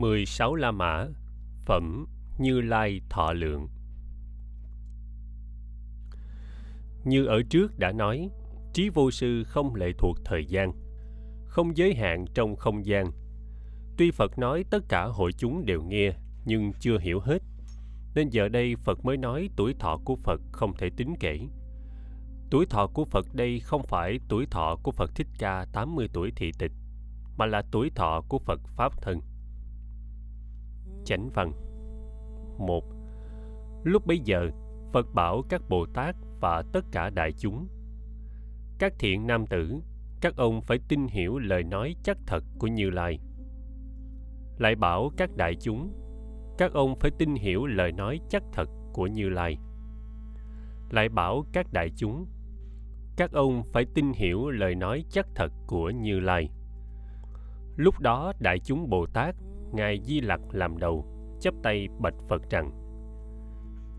16 La Mã Phẩm Như Lai Thọ Lượng Như ở trước đã nói, trí vô sư không lệ thuộc thời gian, không giới hạn trong không gian. Tuy Phật nói tất cả hội chúng đều nghe, nhưng chưa hiểu hết. Nên giờ đây Phật mới nói tuổi thọ của Phật không thể tính kể. Tuổi thọ của Phật đây không phải tuổi thọ của Phật Thích Ca 80 tuổi thị tịch, mà là tuổi thọ của Phật Pháp Thân. Chánh văn một Lúc bấy giờ, Phật bảo các Bồ Tát và tất cả đại chúng. Các thiện nam tử, các ông phải tin hiểu lời nói chắc thật của Như Lai. Lại bảo các đại chúng, các ông phải tin hiểu lời nói chắc thật của Như Lai. Lại bảo các đại chúng, các ông phải tin hiểu lời nói chắc thật của Như Lai. Lúc đó đại chúng Bồ Tát, Ngài Di Lặc làm đầu, chắp tay bạch Phật rằng: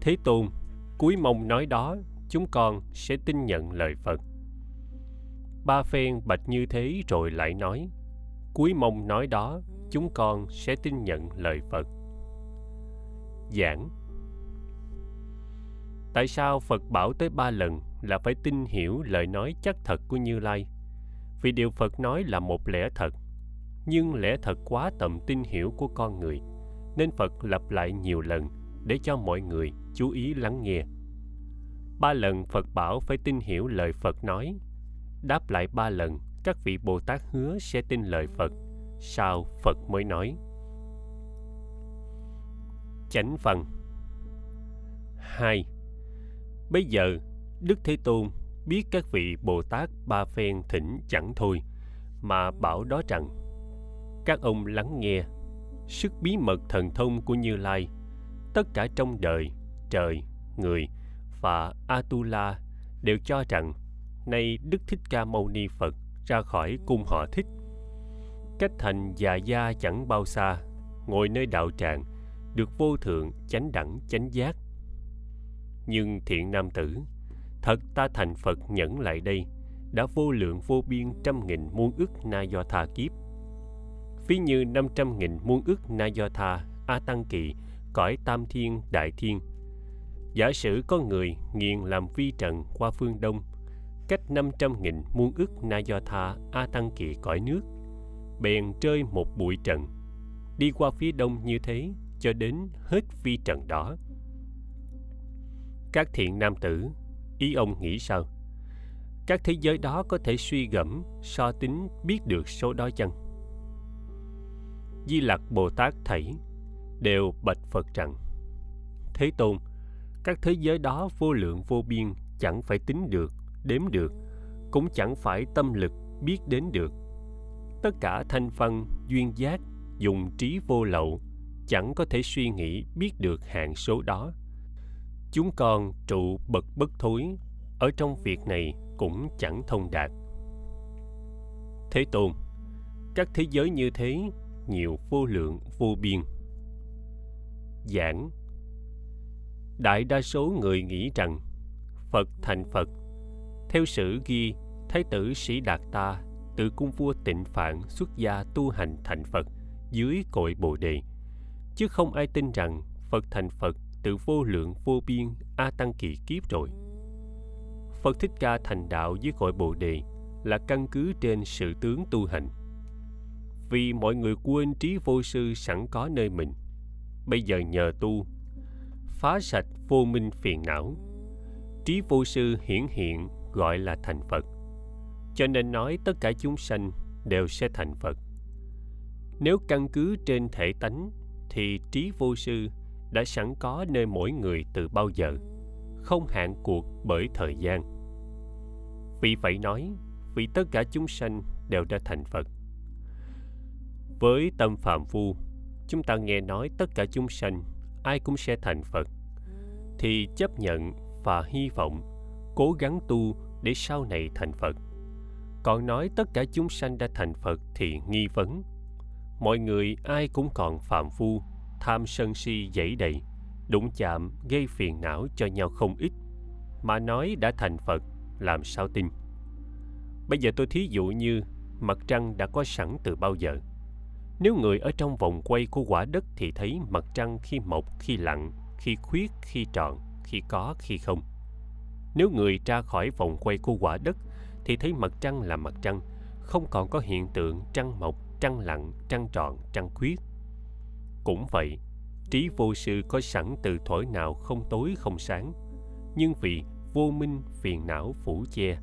Thế Tôn, cuối mong nói đó, chúng con sẽ tin nhận lời Phật. Ba phen bạch như thế rồi lại nói: Cuối mong nói đó, chúng con sẽ tin nhận lời Phật. Giảng Tại sao Phật bảo tới ba lần là phải tin hiểu lời nói chắc thật của Như Lai? Vì điều Phật nói là một lẽ thật, nhưng lẽ thật quá tầm tin hiểu của con người, nên Phật lặp lại nhiều lần để cho mọi người chú ý lắng nghe. Ba lần Phật bảo phải tin hiểu lời Phật nói. Đáp lại ba lần, các vị Bồ Tát hứa sẽ tin lời Phật. Sau Phật mới nói. Chánh phần 2. Bây giờ, Đức Thế Tôn biết các vị Bồ Tát ba phen thỉnh chẳng thôi, mà bảo đó rằng các ông lắng nghe sức bí mật thần thông của Như Lai, tất cả trong đời, trời, người và Atula đều cho rằng nay Đức Thích Ca Mâu Ni Phật ra khỏi cung họ thích. Cách thành già gia chẳng bao xa, ngồi nơi đạo tràng, được vô thượng chánh đẳng chánh giác. Nhưng thiện nam tử, thật ta thành Phật nhẫn lại đây, đã vô lượng vô biên trăm nghìn muôn ức na do tha kiếp. Ví như năm trăm nghìn muôn ức na do tha, A Tăng Kỳ, cõi tam thiên đại thiên, Giả sử có người nghiền làm vi trần qua phương Đông, cách 500.000 muôn ức na do tha A Tăng Kỳ cõi nước, bèn rơi một bụi trần, đi qua phía đông như thế cho đến hết vi trần đó. Các thiện nam tử, ý ông nghĩ sao? Các thế giới đó có thể suy gẫm, so tính biết được số đó chăng? Di Lặc Bồ Tát thảy đều bạch Phật rằng: Thế Tôn, các thế giới đó vô lượng vô biên chẳng phải tính được đếm được cũng chẳng phải tâm lực biết đến được. Tất cả thanh văn duyên giác dùng trí vô lậu chẳng có thể suy nghĩ biết được hạn số đó. Chúng con trụ bậc bất thối ở trong việc này cũng chẳng thông đạt. Thế tôn các thế giới như thế nhiều vô lượng vô biên giảng đại đa số người nghĩ rằng Phật thành Phật. Theo sử ghi, Thái tử Sĩ Đạt Ta từ cung vua tịnh phạn xuất gia tu hành thành Phật dưới cội Bồ Đề. Chứ không ai tin rằng Phật thành Phật từ vô lượng vô biên A Tăng Kỳ kiếp rồi. Phật Thích Ca thành đạo dưới cội Bồ Đề là căn cứ trên sự tướng tu hành. Vì mọi người quên trí vô sư sẵn có nơi mình. Bây giờ nhờ tu, phá sạch vô minh phiền não. Trí vô sư hiển hiện gọi là thành phật. Cho nên nói tất cả chúng sanh đều sẽ thành phật. Nếu căn cứ trên thể tánh, thì trí vô sư đã sẵn có nơi mỗi người từ bao giờ, không hạn cuộc bởi thời gian. Vì vậy nói, vì tất cả chúng sanh đều đã thành phật với tâm phạm phu chúng ta nghe nói tất cả chúng sanh ai cũng sẽ thành Phật thì chấp nhận và hy vọng cố gắng tu để sau này thành Phật. Còn nói tất cả chúng sanh đã thành Phật thì nghi vấn. Mọi người ai cũng còn phạm phu, tham sân si dẫy đầy, đụng chạm gây phiền não cho nhau không ít. Mà nói đã thành Phật, làm sao tin? Bây giờ tôi thí dụ như mặt trăng đã có sẵn từ bao giờ nếu người ở trong vòng quay của quả đất thì thấy mặt trăng khi mọc, khi lặn, khi khuyết, khi tròn khi có, khi không. Nếu người ra khỏi vòng quay của quả đất thì thấy mặt trăng là mặt trăng, không còn có hiện tượng trăng mọc, trăng lặn, trăng tròn trăng khuyết. Cũng vậy, trí vô sư có sẵn từ thuở nào không tối, không sáng. Nhưng vì vô minh phiền não phủ che,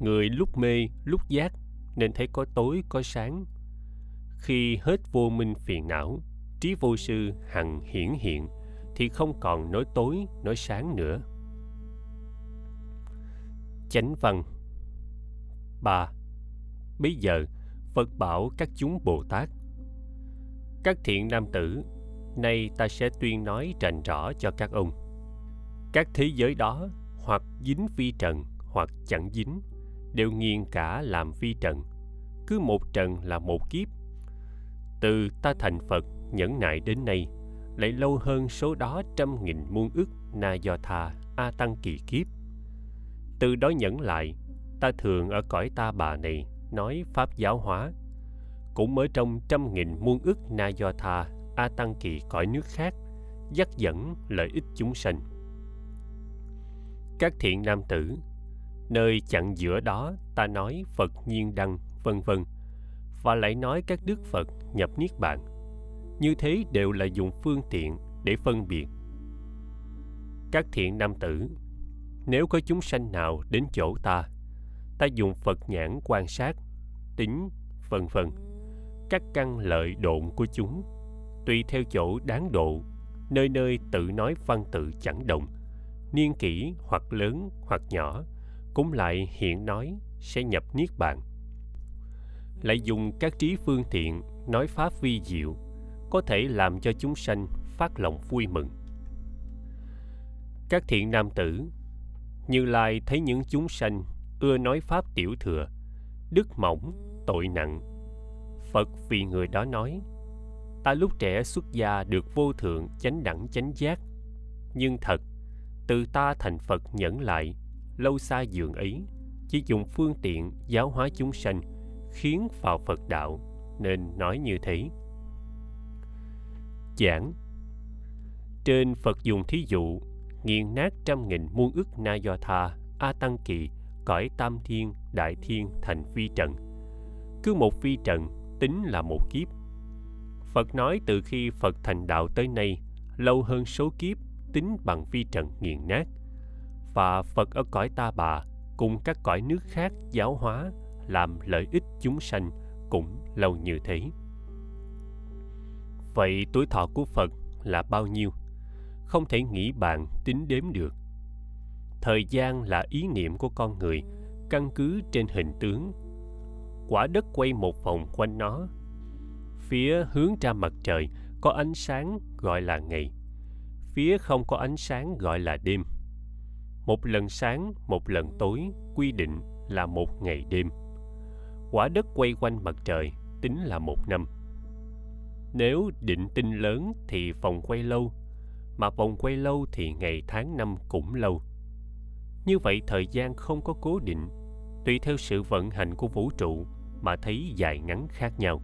người lúc mê, lúc giác, nên thấy có tối, có sáng khi hết vô minh phiền não, trí vô sư hằng hiển hiện, thì không còn nói tối, nói sáng nữa. Chánh văn ba. Bây giờ, phật bảo các chúng bồ tát, các thiện nam tử, nay ta sẽ tuyên nói rành rõ cho các ông. Các thế giới đó hoặc dính vi trần hoặc chẳng dính, đều nghiền cả làm vi trần. Cứ một trần là một kiếp từ ta thành phật nhẫn nại đến nay, lại lâu hơn số đó trăm nghìn muôn ức na do tha a tăng kỳ kiếp. Từ đó nhẫn lại, ta thường ở cõi ta bà này nói pháp giáo hóa. Cũng ở trong trăm nghìn muôn ức na do tha a tăng kỳ cõi nước khác, dắt dẫn lợi ích chúng sanh. Các thiện nam tử, nơi chặn giữa đó ta nói phật nhiên đăng, vân vân, và lại nói các đức phật nhập niết bàn. Như thế đều là dùng phương tiện để phân biệt. Các thiện nam tử, nếu có chúng sanh nào đến chỗ ta ta dùng phật nhãn quan sát, tính, vân vân. Các căn lợi độn của chúng, tùy theo chỗ đáng độ, nơi nơi tự nói văn tự chẳng động, niên kỷ hoặc lớn hoặc nhỏ, cũng lại hiện nói sẽ nhập niết bàn. Lại dùng các trí phương tiện nói pháp vi diệu, có thể làm cho chúng sanh phát lòng vui mừng. Các thiện nam tử, như lai thấy những chúng sanh ưa nói pháp tiểu thừa, đức mỏng, tội nặng. Phật vì người đó nói, ta lúc trẻ xuất gia được vô thượng chánh đẳng chánh giác, nhưng thật, từ ta thành phật nhẫn lại, lâu xa dường ấy, chỉ dùng phương tiện giáo hóa chúng sanh, khiến vào phật đạo nên nói như thế. Giảng. Trên phật dùng thí dụ, nghiền nát trăm nghìn muôn ức na do tha, a tăng kỳ, cõi tam thiên, đại thiên thành vi trần. Cứ một vi trần, tính là một kiếp. Phật nói từ khi phật thành đạo tới nay, lâu hơn số kiếp, tính bằng vi trần nghiền nát. Và phật ở cõi ta bà, cùng các cõi nước khác giáo hóa, làm lợi ích chúng sanh cũng lâu như thế. Vậy tuổi thọ của phật là bao nhiêu? Không thể nghĩ bàn tính đếm được. Thời gian là ý niệm của con người, căn cứ trên hình tướng. Quả đất quay một vòng quanh nó. Phía hướng ra mặt trời có ánh sáng gọi là ngày. Phía không có ánh sáng gọi là đêm. Một lần sáng, một lần tối quy định là một ngày đêm quả đất quay quanh mặt trời, tính là một năm. Nếu định tinh lớn thì vòng quay lâu, mà vòng quay lâu thì ngày tháng năm cũng lâu. Như vậy thời gian không có cố định, tùy theo sự vận hành của vũ trụ mà thấy dài ngắn khác nhau.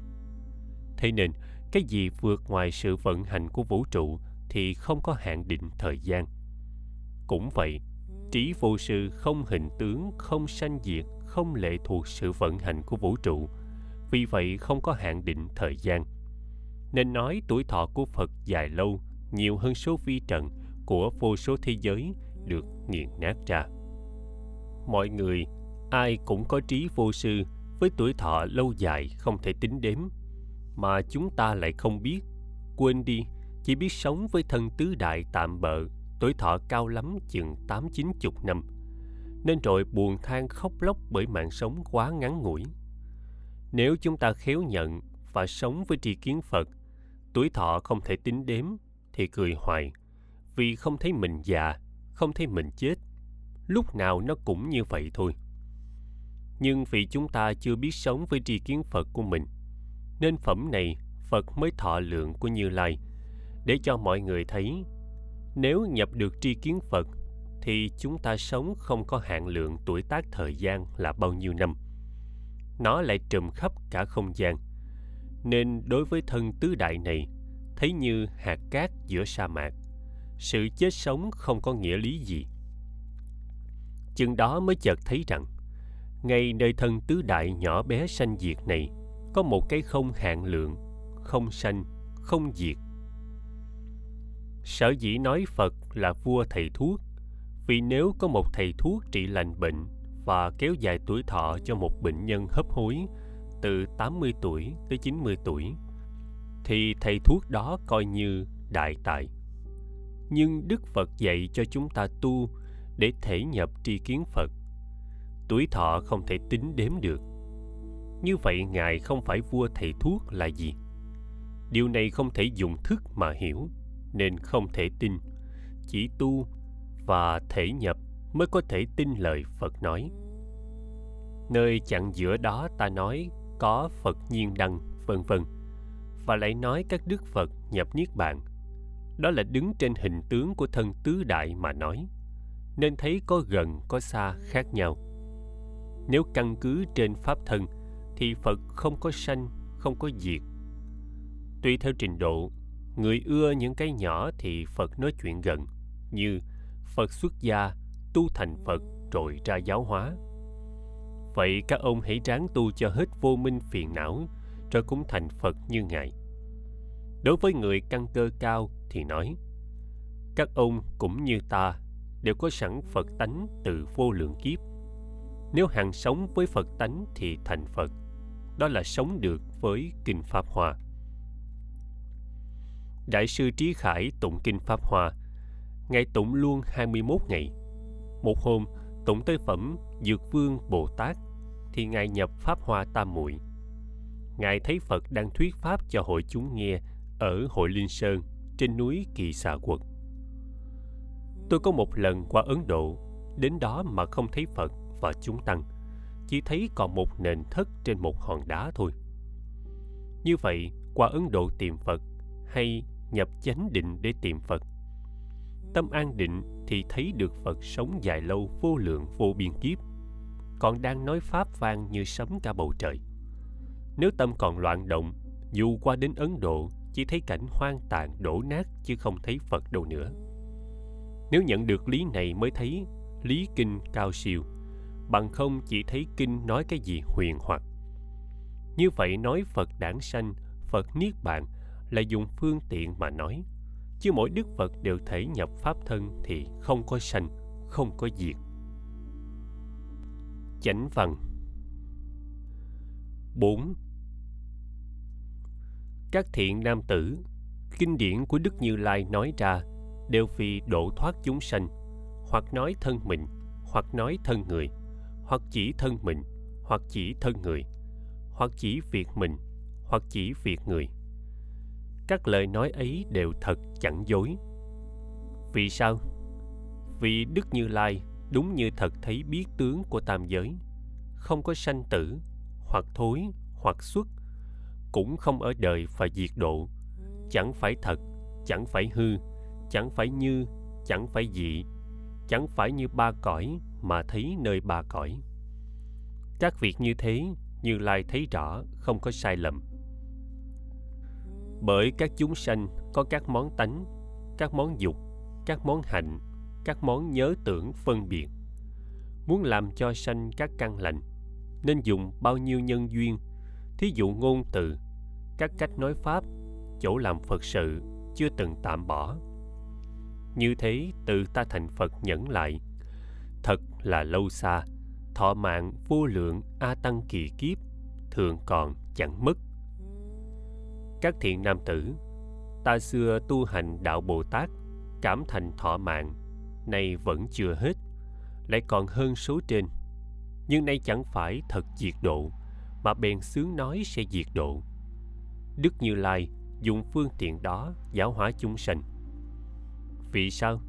Thế nên, cái gì vượt ngoài sự vận hành của vũ trụ thì không có hạn định thời gian. Cũng vậy, trí vô sư không hình tướng, không sanh diệt không lệ thuộc sự vận hành của vũ trụ, vì vậy không có hạn định thời gian. Nên nói tuổi thọ của phật dài lâu, nhiều hơn số vi trần của vô số thế giới được nghiền nát ra. Mọi người, ai cũng có trí vô sư, với tuổi thọ lâu dài không thể tính đếm, mà chúng ta lại không biết. Quên đi, chỉ biết sống với thân tứ đại tạm bợ, tuổi thọ cao lắm chừng tám chín chục năm nên rồi buồn than khóc lóc bởi mạng sống quá ngắn ngủi. Nếu chúng ta khéo nhận và sống với tri kiến phật, tuổi thọ không thể tính đếm thì cười hoài, vì không thấy mình già, không thấy mình chết. Lúc nào nó cũng như vậy thôi. Nhưng vì chúng ta chưa biết sống với tri kiến phật của mình, nên phẩm này phật mới thọ lượng của như lai, để cho mọi người thấy, nếu nhập được tri kiến phật thì chúng ta sống không có hạn lượng tuổi tác thời gian là bao nhiêu năm. Nó lại trùm khắp cả không gian. Nên đối với thân tứ đại này, thấy như hạt cát giữa sa mạc, sự chết sống không có nghĩa lý gì. Chừng đó mới chợt thấy rằng, ngay nơi thân tứ đại nhỏ bé sanh diệt này, có một cái không hạn lượng, không sanh, không diệt. Sở dĩ nói phật là vua thầy thuốc vì nếu có một thầy thuốc trị lành bệnh và kéo dài tuổi thọ cho một bệnh nhân hấp hối từ 80 tuổi tới 90 tuổi thì thầy thuốc đó coi như đại tài. Nhưng Đức Phật dạy cho chúng ta tu để thể nhập tri kiến Phật. Tuổi thọ không thể tính đếm được. Như vậy Ngài không phải vua thầy thuốc là gì? Điều này không thể dùng thức mà hiểu, nên không thể tin. Chỉ tu và thể nhập mới có thể tin lời Phật nói. Nơi chặn giữa đó ta nói có Phật nhiên đăng, vân vân và lại nói các đức Phật nhập niết bàn. Đó là đứng trên hình tướng của thân tứ đại mà nói, nên thấy có gần có xa khác nhau. Nếu căn cứ trên pháp thân thì Phật không có sanh, không có diệt. Tùy theo trình độ, người ưa những cái nhỏ thì Phật nói chuyện gần, như Phật xuất gia, tu thành Phật rồi ra giáo hóa. Vậy các ông hãy ráng tu cho hết vô minh phiền não, rồi cũng thành Phật như Ngài. Đối với người căn cơ cao thì nói, các ông cũng như ta đều có sẵn Phật tánh từ vô lượng kiếp. Nếu hàng sống với Phật tánh thì thành Phật. Đó là sống được với Kinh Pháp hòa Đại sư Trí Khải tụng Kinh Pháp hòa Ngài tụng luôn 21 ngày. Một hôm, tụng tới phẩm Dược Vương Bồ Tát thì Ngài nhập Pháp Hoa Tam Muội. Ngài thấy Phật đang thuyết Pháp cho hội chúng nghe ở hội Linh Sơn trên núi Kỳ Xà Quật. Tôi có một lần qua Ấn Độ, đến đó mà không thấy Phật và chúng tăng, chỉ thấy còn một nền thất trên một hòn đá thôi. Như vậy, qua Ấn Độ tìm Phật hay nhập chánh định để tìm Phật. Tâm an định thì thấy được Phật sống dài lâu vô lượng vô biên kiếp, còn đang nói pháp vang như sấm cả bầu trời. Nếu tâm còn loạn động, dù qua đến Ấn Độ chỉ thấy cảnh hoang tàn đổ nát chứ không thấy Phật đâu nữa. Nếu nhận được lý này mới thấy lý kinh cao siêu, bằng không chỉ thấy kinh nói cái gì huyền hoặc. Như vậy nói Phật đản sanh, Phật niết bàn là dùng phương tiện mà nói, chứ mỗi đức Phật đều thể nhập pháp thân thì không có sanh, không có diệt. Chánh văn 4 các thiện nam tử kinh điển của đức như lai nói ra đều vì độ thoát chúng sanh hoặc nói thân mình hoặc nói thân người hoặc chỉ thân mình hoặc chỉ thân người hoặc chỉ việc mình hoặc chỉ việc người các lời nói ấy đều thật chẳng dối. Vì sao? Vì đức như lai đúng như thật thấy biết tướng của tam giới, không có sanh tử, hoặc thối, hoặc xuất, cũng không ở đời và diệt độ, chẳng phải thật, chẳng phải hư, chẳng phải như, chẳng phải dị, chẳng phải như ba cõi mà thấy nơi ba cõi. Các việc như thế, như lai thấy rõ, không có sai lầm bởi các chúng sanh có các món tánh, các món dục, các món hạnh, các món nhớ tưởng phân biệt. Muốn làm cho sanh các căn lành, nên dùng bao nhiêu nhân duyên, thí dụ ngôn từ, các cách nói pháp, chỗ làm phật sự chưa từng tạm bỏ. Như thế từ ta thành phật nhẫn lại. Thật là lâu xa, thọ mạng vô lượng a tăng kỳ kiếp thường còn chẳng mất các thiện nam tử. Ta xưa tu hành đạo bồ tát, cảm thành thọ mạng, nay vẫn chưa hết, lại còn hơn số trên. Nhưng nay chẳng phải thật diệt độ, mà bèn sướng nói sẽ diệt độ. Đức như lai dùng phương tiện đó giáo hóa chúng sanh. Vì sao?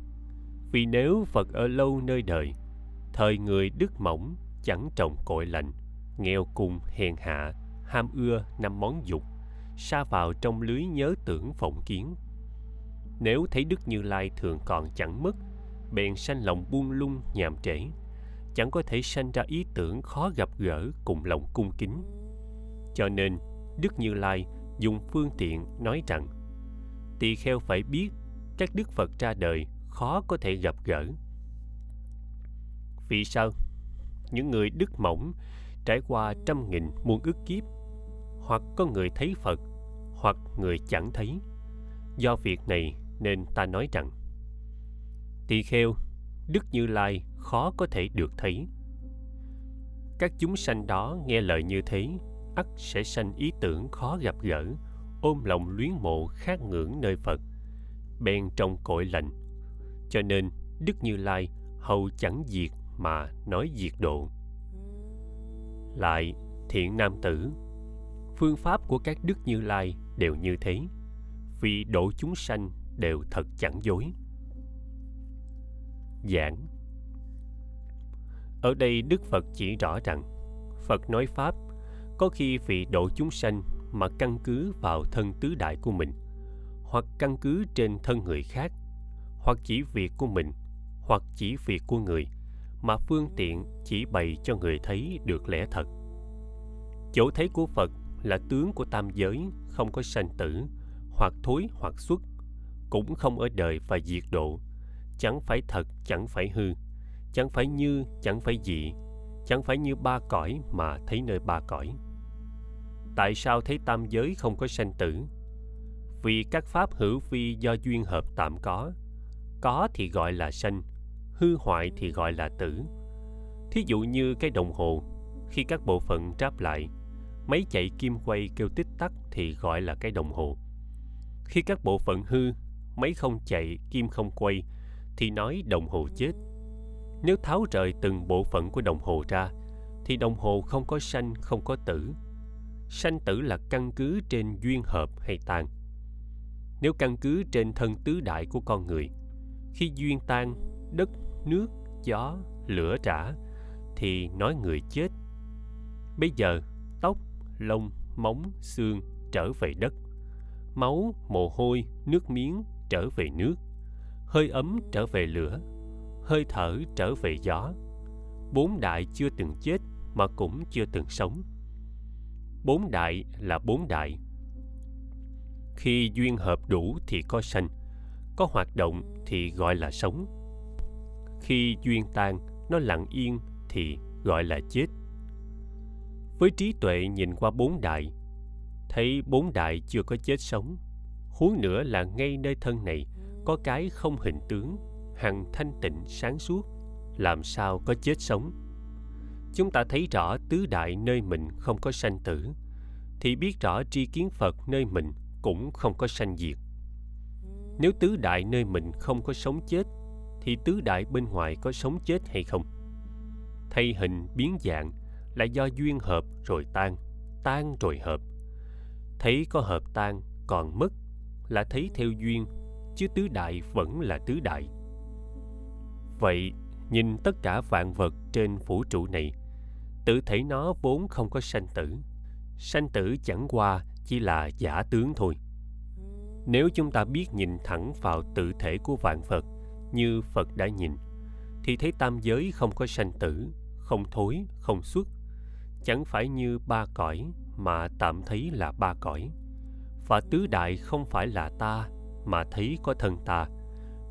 Vì nếu phật ở lâu nơi đời, thời người đức mỏng chẳng trồng cội lạnh nghèo cùng hèn hạ, ham ưa năm món dục sa vào trong lưới nhớ tưởng phỏng kiến. Nếu thấy đức như lai thường còn chẳng mất, bèn sanh lòng buông lung nhàm trễ. Chẳng có thể sanh ra ý tưởng khó gặp gỡ cùng lòng cung kính. Cho nên, đức như lai dùng phương tiện nói rằng, tỳ kheo phải biết, các đức phật ra đời khó có thể gặp gỡ. Vì sao? Những người đức mỏng trải qua trăm nghìn muôn ức kiếp hoặc có người thấy phật, hoặc người chẳng thấy. Do việc này nên ta nói rằng, tỳ kheo, đức như lai khó có thể được thấy. Các chúng sanh đó nghe lời như thế, ắt sẽ sanh ý tưởng khó gặp gỡ, ôm lòng luyến mộ khát ngưỡng nơi phật, bèn trong cội lạnh cho nên đức như lai hầu chẳng diệt mà nói diệt độ. Lại thiện nam tử phương pháp của các đức như lai đều như thế. Vì độ chúng sanh đều thật chẳng dối. Giảng. Ở đây đức phật chỉ rõ rằng, phật nói pháp, có khi vì độ chúng sanh mà căn cứ vào thân tứ đại của mình, hoặc căn cứ trên thân người khác, hoặc chỉ việc của mình, hoặc chỉ việc của người, mà phương tiện chỉ bày cho người thấy được lẽ thật. Chỗ thấy của phật là tướng của tam giới, không có sanh tử, hoặc thối, hoặc xuất, cũng không ở đời và diệt độ. Chẳng phải thật, chẳng phải hư, chẳng phải như, chẳng phải dị, chẳng phải như ba cõi mà thấy nơi ba cõi. Tại sao thấy tam giới không có sanh tử? Vì các pháp hữu vi do duyên hợp tạm có. Có thì gọi là sanh, hư hoại thì gọi là tử. Thí dụ như cái đồng hồ, khi các bộ phận ráp lại máy chạy kim quay kêu tích tắc thì gọi là cái đồng hồ. Khi các bộ phận hư máy không chạy kim không quay thì nói đồng hồ chết. Nếu tháo rời từng bộ phận của đồng hồ ra thì đồng hồ không có sanh, không có tử. Sanh tử là căn cứ trên duyên hợp hay tan nếu căn cứ trên thân tứ đại của con người, khi duyên tan, đất, nước, gió, lửa rã thì nói người chết. Bây giờ, tóc lông, móng, xương trở về đất. Máu, mồ hôi, nước miếng trở về nước. Hơi ấm trở về lửa, hơi thở trở về gió. Bốn đại chưa từng chết mà cũng chưa từng sống. Bốn đại là bốn đại. Khi duyên hợp đủ thì có sanh, có hoạt động thì gọi là sống. Khi duyên tan, nó lặng yên thì gọi là chết với trí tuệ nhìn qua bốn đại thấy bốn đại chưa có chết sống, huống nữa là ngay nơi thân này có cái không hình tướng, hằng thanh tịnh sáng suốt, làm sao có chết sống? Chúng ta thấy rõ tứ đại nơi mình không có sanh tử, thì biết rõ tri kiến phật nơi mình cũng không có sanh diệt. Nếu tứ đại nơi mình không có sống chết, thì tứ đại bên ngoài có sống chết hay không? Thay hình biến dạng là do duyên hợp rồi tan tan rồi hợp. Thấy có hợp tan còn mất là thấy theo duyên, chứ tứ đại vẫn là tứ đại. Vậy nhìn tất cả vạn vật trên vũ trụ này, tự thể nó vốn không có sanh tử. Sanh tử chẳng qua chỉ là giả tướng thôi. Nếu chúng ta biết nhìn thẳng vào tự thể của vạn vật như phật đã nhìn, thì thấy tam giới không có sanh tử, không thối, không xuất chẳng phải như ba cõi mà tạm thấy là ba cõi. Và tứ đại không phải là ta, mà thấy có thân ta,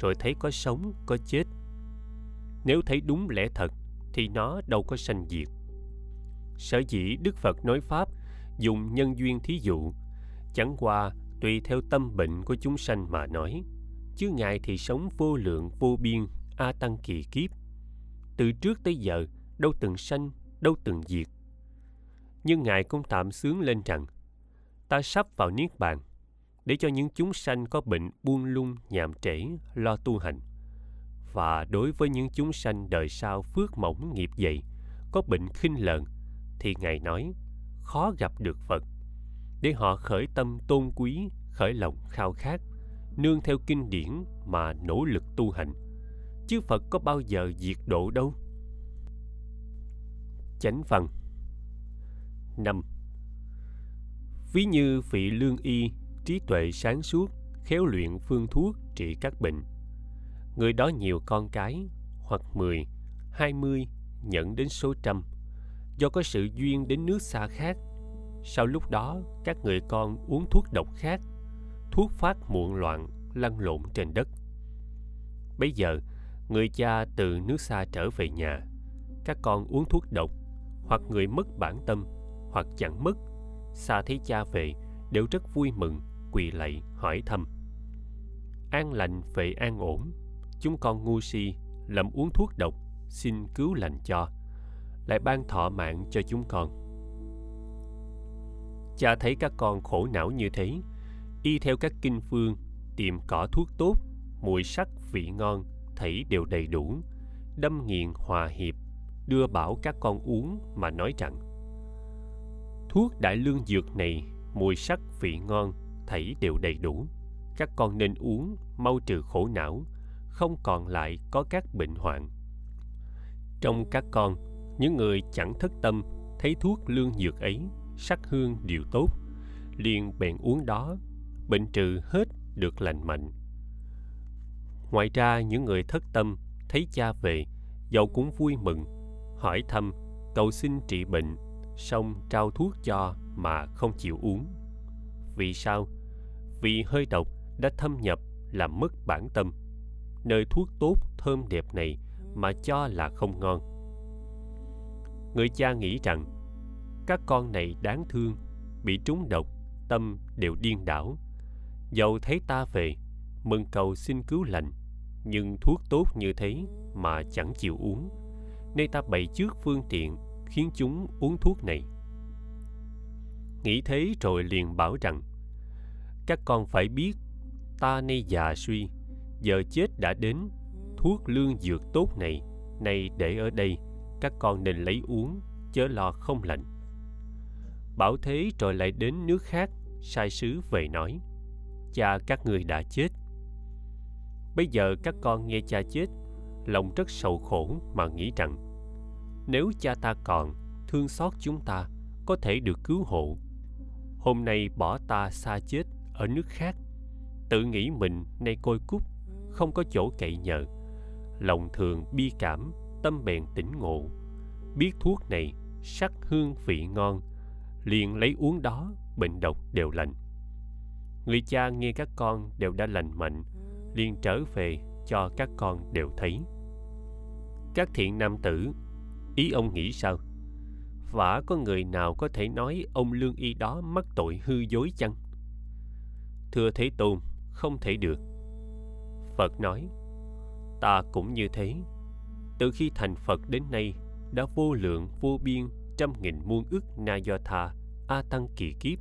rồi thấy có sống, có chết. Nếu thấy đúng lẽ thật, thì nó đâu có sanh diệt. Sở dĩ đức phật nói pháp dùng nhân duyên thí dụ, chẳng qua tùy theo tâm bệnh của chúng sanh mà nói, chứ ngài thì sống vô lượng, vô biên, a tăng kỳ kiếp. Từ trước tới giờ, đâu từng sanh, đâu từng diệt nhưng ngài cũng tạm sướng lên rằng, ta sắp vào niết bàn để cho những chúng sanh có bệnh buông lung, nhàm trễ, lo tu hành. Và đối với những chúng sanh đời sau phước mỏng nghiệp dày, có bệnh khinh lợn, thì ngài nói, khó gặp được phật. Để họ khởi tâm tôn quý, khởi lòng khao khát, nương theo kinh điển mà nỗ lực tu hành. Chứ phật có bao giờ diệt độ đâu? Chánh văn 5. ví như vị lương y, trí tuệ sáng suốt, khéo luyện phương thuốc trị các bệnh. Người đó nhiều con cái, hoặc mười, hai mươi nhận đến số trăm. Do có sự duyên đến nước xa khác, sau lúc đó các người con uống thuốc độc khác, thuốc phát muộn loạn, lăn lộn trên đất. Bây giờ, người cha từ nước xa trở về nhà, các con uống thuốc độc, hoặc người mất bản tâm hoặc chẳng mất xa thấy cha về, đều rất vui mừng, quỳ lạy, hỏi thăm. An lành về an ổn, chúng con ngu si, lầm uống thuốc độc, xin cứu lành cho. Lại ban thọ mạng cho chúng con. Cha thấy các con khổ não như thế, y theo các kinh phương, tìm cỏ thuốc tốt, mùi sắc vị ngon thảy đều đầy đủ. Đâm nghiền hòa hiệp, đưa bảo các con uống mà nói rằng thuốc đại lương dược này, mùi sắc vị ngon thảy đều đầy đủ. Các con nên uống, mau trừ khổ não, không còn lại có các bệnh hoạn. Trong các con, những người chẳng thất tâm, thấy thuốc lương dược ấy, sắc hương đều tốt, liền bèn uống đó, bệnh trừ hết được lành mạnh. Ngoài ra, những người thất tâm, thấy cha về dẫu cũng vui mừng, hỏi thăm cầu xin trị bệnh xong trao thuốc cho mà không chịu uống. Vì sao? Vì hơi độc đã thâm nhập làm mất bản tâm. Nơi thuốc tốt, thơm đẹp này mà cho là không ngon. Người cha nghĩ rằng, các con này đáng thương, bị trúng độc, tâm đều điên đảo. Dầu thấy ta về, mừng cầu xin cứu lành, nhưng thuốc tốt như thế mà chẳng chịu uống. Nên ta bày trước phương tiện khiến chúng uống thuốc này nghĩ thế rồi liền bảo rằng, các con phải biết, ta nay già suy, giờ chết đã đến, thuốc lương dược tốt này, nay để ở đây, các con nên lấy uống, chớ lo không lạnh. bảo thế rồi lại đến nước khác, sai sứ về nói, cha các người đã chết bây giờ các con nghe cha chết, lòng rất sầu khổ mà nghĩ rằng nếu cha ta còn thương xót chúng ta, có thể được cứu hộ. Hôm nay bỏ ta xa chết ở nước khác. Tự nghĩ mình nay côi cút, không có chỗ cậy nhờ. Lòng thường bi cảm, tâm bèn tỉnh ngộ. Biết thuốc này, sắc hương vị ngon, liền lấy uống đó, bệnh độc đều lành. Người cha nghe các con đều đã lành mạnh, liền trở về cho các con đều thấy. Các thiện nam tử ý ông nghĩ sao? Vả có người nào có thể nói ông lương y đó mắc tội hư dối chăng? Thưa thế tôn, không thể được. Phật nói, ta cũng như thế. Từ khi thành phật đến nay, đã vô lượng, vô biên, trăm nghìn muôn ức na do tha, a tăng kỳ kiếp.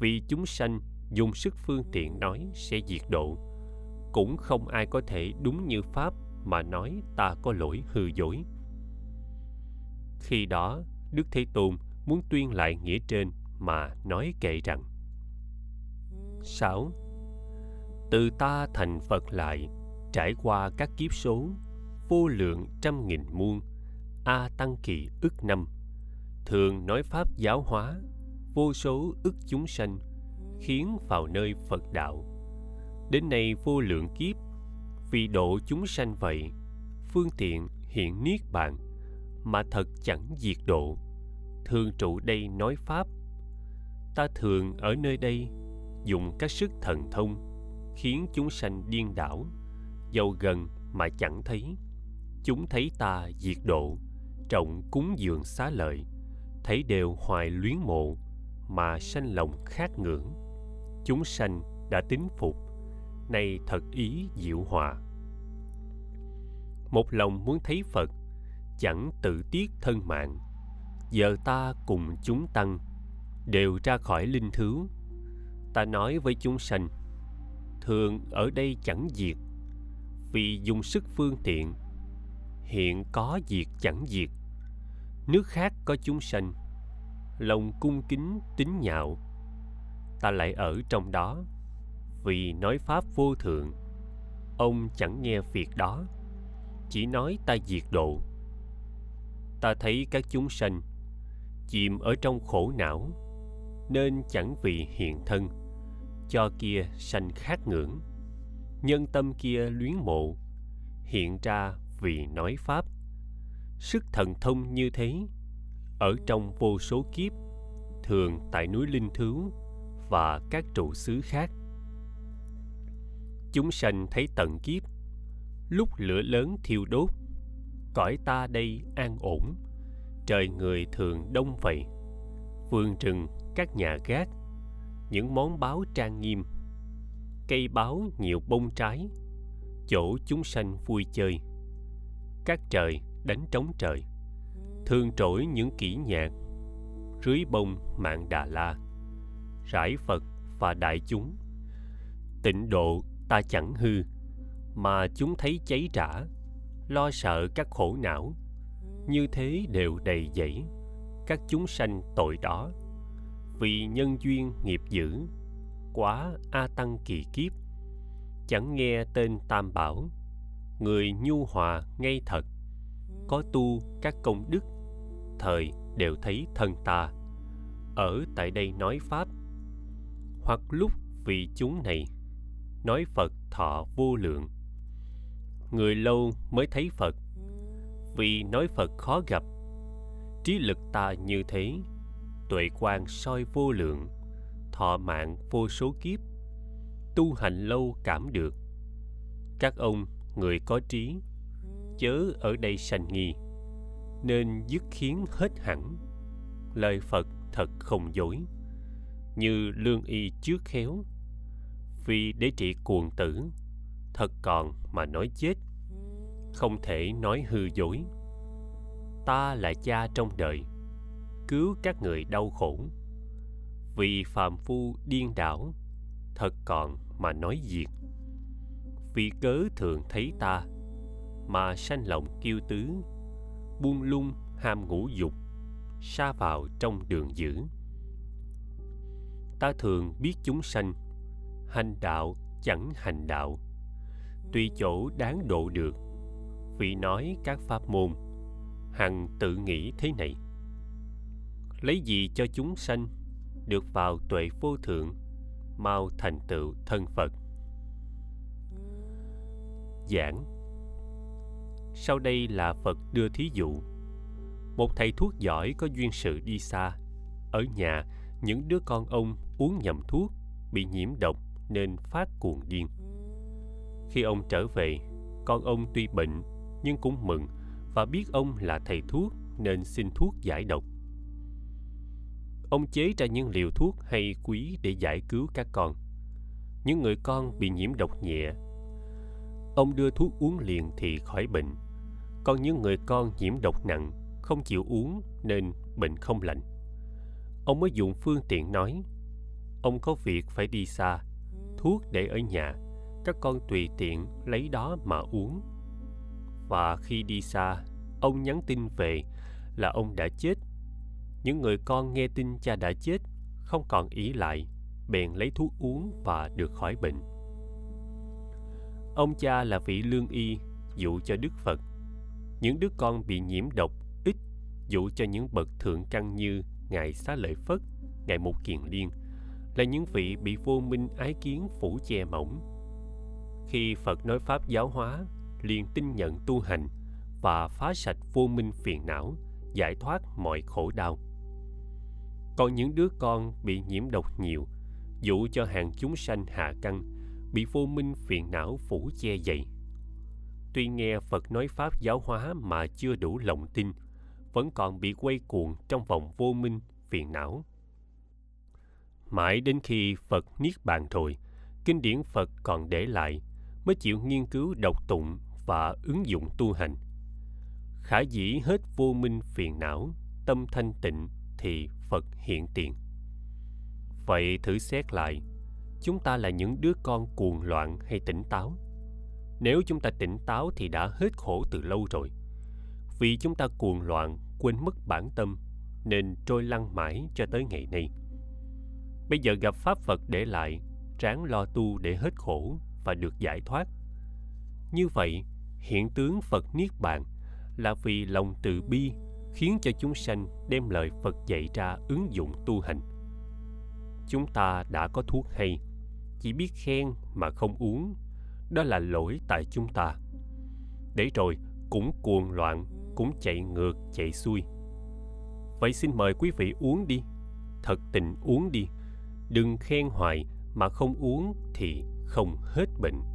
Vì chúng sanh, dùng sức phương tiện nói sẽ diệt độ. Cũng không ai có thể đúng như pháp mà nói ta có lỗi hư dối khi đó, đức thế tôn muốn tuyên lại nghĩa trên mà nói kệ rằng, sáu, từ ta thành phật lại, trải qua các kiếp số, vô lượng trăm nghìn muôn, a tăng kỳ ức năm, thường nói pháp giáo hóa, vô số ức chúng sanh, khiến vào nơi phật đạo. Đến nay vô lượng kiếp, vì độ chúng sanh vậy, phương tiện hiện niết bàn mà thật chẳng diệt độ. Thường trụ đây nói pháp. Ta thường ở nơi đây, dùng các sức thần thông, khiến chúng sanh điên đảo dầu gần mà chẳng thấy. Chúng thấy ta diệt độ, trọng cúng dường xá lợi, thấy đều hoài luyến mộ mà sanh lòng khát ngưỡng. Chúng sanh đã tín phục, nay thật ý diệu hòa. Một lòng muốn thấy phật chẳng tự tiếc thân mạng. Giờ ta cùng chúng tăng, đều ra khỏi linh thứ ta nói với chúng sanh, thường ở đây chẳng diệt, vì dùng sức phương tiện. Hiện có diệt chẳng diệt, nước khác có chúng sanh. Lòng cung kính tín nhạo, ta lại ở trong đó, vì nói pháp vô thượng. Ông chẳng nghe việc đó, chỉ nói ta diệt độ ta thấy các chúng sanh chìm ở trong khổ não nên chẳng vì hiện thân cho kia sanh khát ngưỡng nhân tâm kia luyến mộ hiện ra vì nói pháp sức thần thông như thế ở trong vô số kiếp thường tại núi Linh Thứu và các trụ xứ khác. Chúng sanh thấy tận kiếp, lúc lửa lớn thiêu đốt, cõi ta đây an ổn, trời người thường đông vậy, vườn rừng, các nhà gác, những món báo trang nghiêm, cây báo nhiều bông trái, chỗ chúng sanh vui chơi, các trời đánh trống trời, thường trỗi những kỹ nhạc, rưới bông mạng Đà La, rải Phật và đại chúng. Tịnh độ ta chẳng hư, mà chúng thấy cháy rã, lo sợ các khổ não, như thế đều đầy dẫy các chúng sanh tội đó. Vì nhân duyên nghiệp dữ quá a tăng kỳ kiếp. Chẳng nghe tên tam bảo người nhu hòa ngay thật. Có tu các công đức thời đều thấy thân ta. Ở tại đây nói pháp. Hoặc lúc vì chúng này nói phật thọ vô lượng người lâu mới thấy phật. Vì nói phật khó gặp, trí lực ta như thế, tuệ quan soi vô lượng, thọ mạng vô số kiếp, tu hành lâu cảm được. Các ông, người có trí, chớ ở đây sanh nghi, nên dứt khiến hết hẳn. Lời phật thật không dối, như lương y trước khéo, vì để trị cuồng tử thật còn mà nói chết. Không thể nói hư dối. Ta là cha trong đời, cứu các người đau khổ. Vì phàm phu điên đảo, thật còn mà nói diệt. Vì cớ thường thấy ta, mà sanh lòng kiêu tứ, buông lung ham ngũ dục xa vào trong đường dữ. Ta thường biết chúng sanh, hành đạo chẳng hành đạo tùy chỗ đáng độ được, vì nói các pháp môn, hằng tự nghĩ thế này. Lấy gì cho chúng sanh được vào tuệ vô thượng, mau thành tựu thân phật? Giảng. Sau đây là phật đưa thí dụ. Một thầy thuốc giỏi có duyên sự đi xa. Ở nhà, những đứa con ông uống nhầm thuốc bị nhiễm độc nên phát cuồng điên khi ông trở về con ông tuy bệnh nhưng cũng mừng và biết ông là thầy thuốc nên xin thuốc giải độc. Ông chế ra những liều thuốc hay quý để giải cứu các con. Những người con bị nhiễm độc nhẹ, ông đưa thuốc uống liền thì khỏi bệnh. Còn những người con nhiễm độc nặng, không chịu uống nên bệnh không lành. Ông mới dùng phương tiện nói, ông có việc phải đi xa, thuốc để ở nhà, các con tùy tiện lấy đó mà uống. Và khi đi xa, ông nhắn tin về là ông đã chết. Những người con nghe tin cha đã chết, không còn ý lại, bèn lấy thuốc uống và được khỏi bệnh. Ông cha là vị lương y, dụ cho đức phật. Những đứa con bị nhiễm độc ít, dụ cho những bậc thượng căn như ngài xá lợi phất, ngài một kiền liên, là những vị bị vô minh ái kiến phủ che mỏng khi phật nói pháp giáo hóa liền tin nhận tu hành và phá sạch vô minh phiền não, giải thoát mọi khổ đau. Còn những đứa con bị nhiễm độc nhiều, dụ cho hàng chúng sanh hạ căn, bị vô minh phiền não phủ che dậy Tuy nghe Phật nói pháp giáo hóa mà chưa đủ lòng tin, vẫn còn bị quay cuồng trong vòng vô minh phiền não. Mãi đến khi Phật niết bàn rồi, kinh điển Phật còn để lại mới chịu nghiên cứu độc tụng và ứng dụng tu hành. Khả dĩ hết vô minh phiền não, tâm thanh tịnh thì phật hiện tiền. Vậy thử xét lại, chúng ta là những đứa con cuồng loạn hay tỉnh táo? Nếu chúng ta tỉnh táo thì đã hết khổ từ lâu rồi. Vì chúng ta cuồng loạn, quên mất bản tâm, nên trôi lăn mãi cho tới ngày nay. Bây giờ gặp pháp phật để lại ráng lo tu để hết khổ và được giải thoát như vậy hiện tướng Phật Niết Bàn là vì lòng từ bi khiến cho chúng sanh đem lời Phật dạy ra ứng dụng tu hành. Chúng ta đã có thuốc hay, chỉ biết khen mà không uống, đó là lỗi tại chúng ta. Để rồi cũng cuồng loạn, cũng chạy ngược chạy xuôi. Vậy xin mời quý vị uống đi, thật tình uống đi đừng khen hoài mà không uống thì không hết bệnh.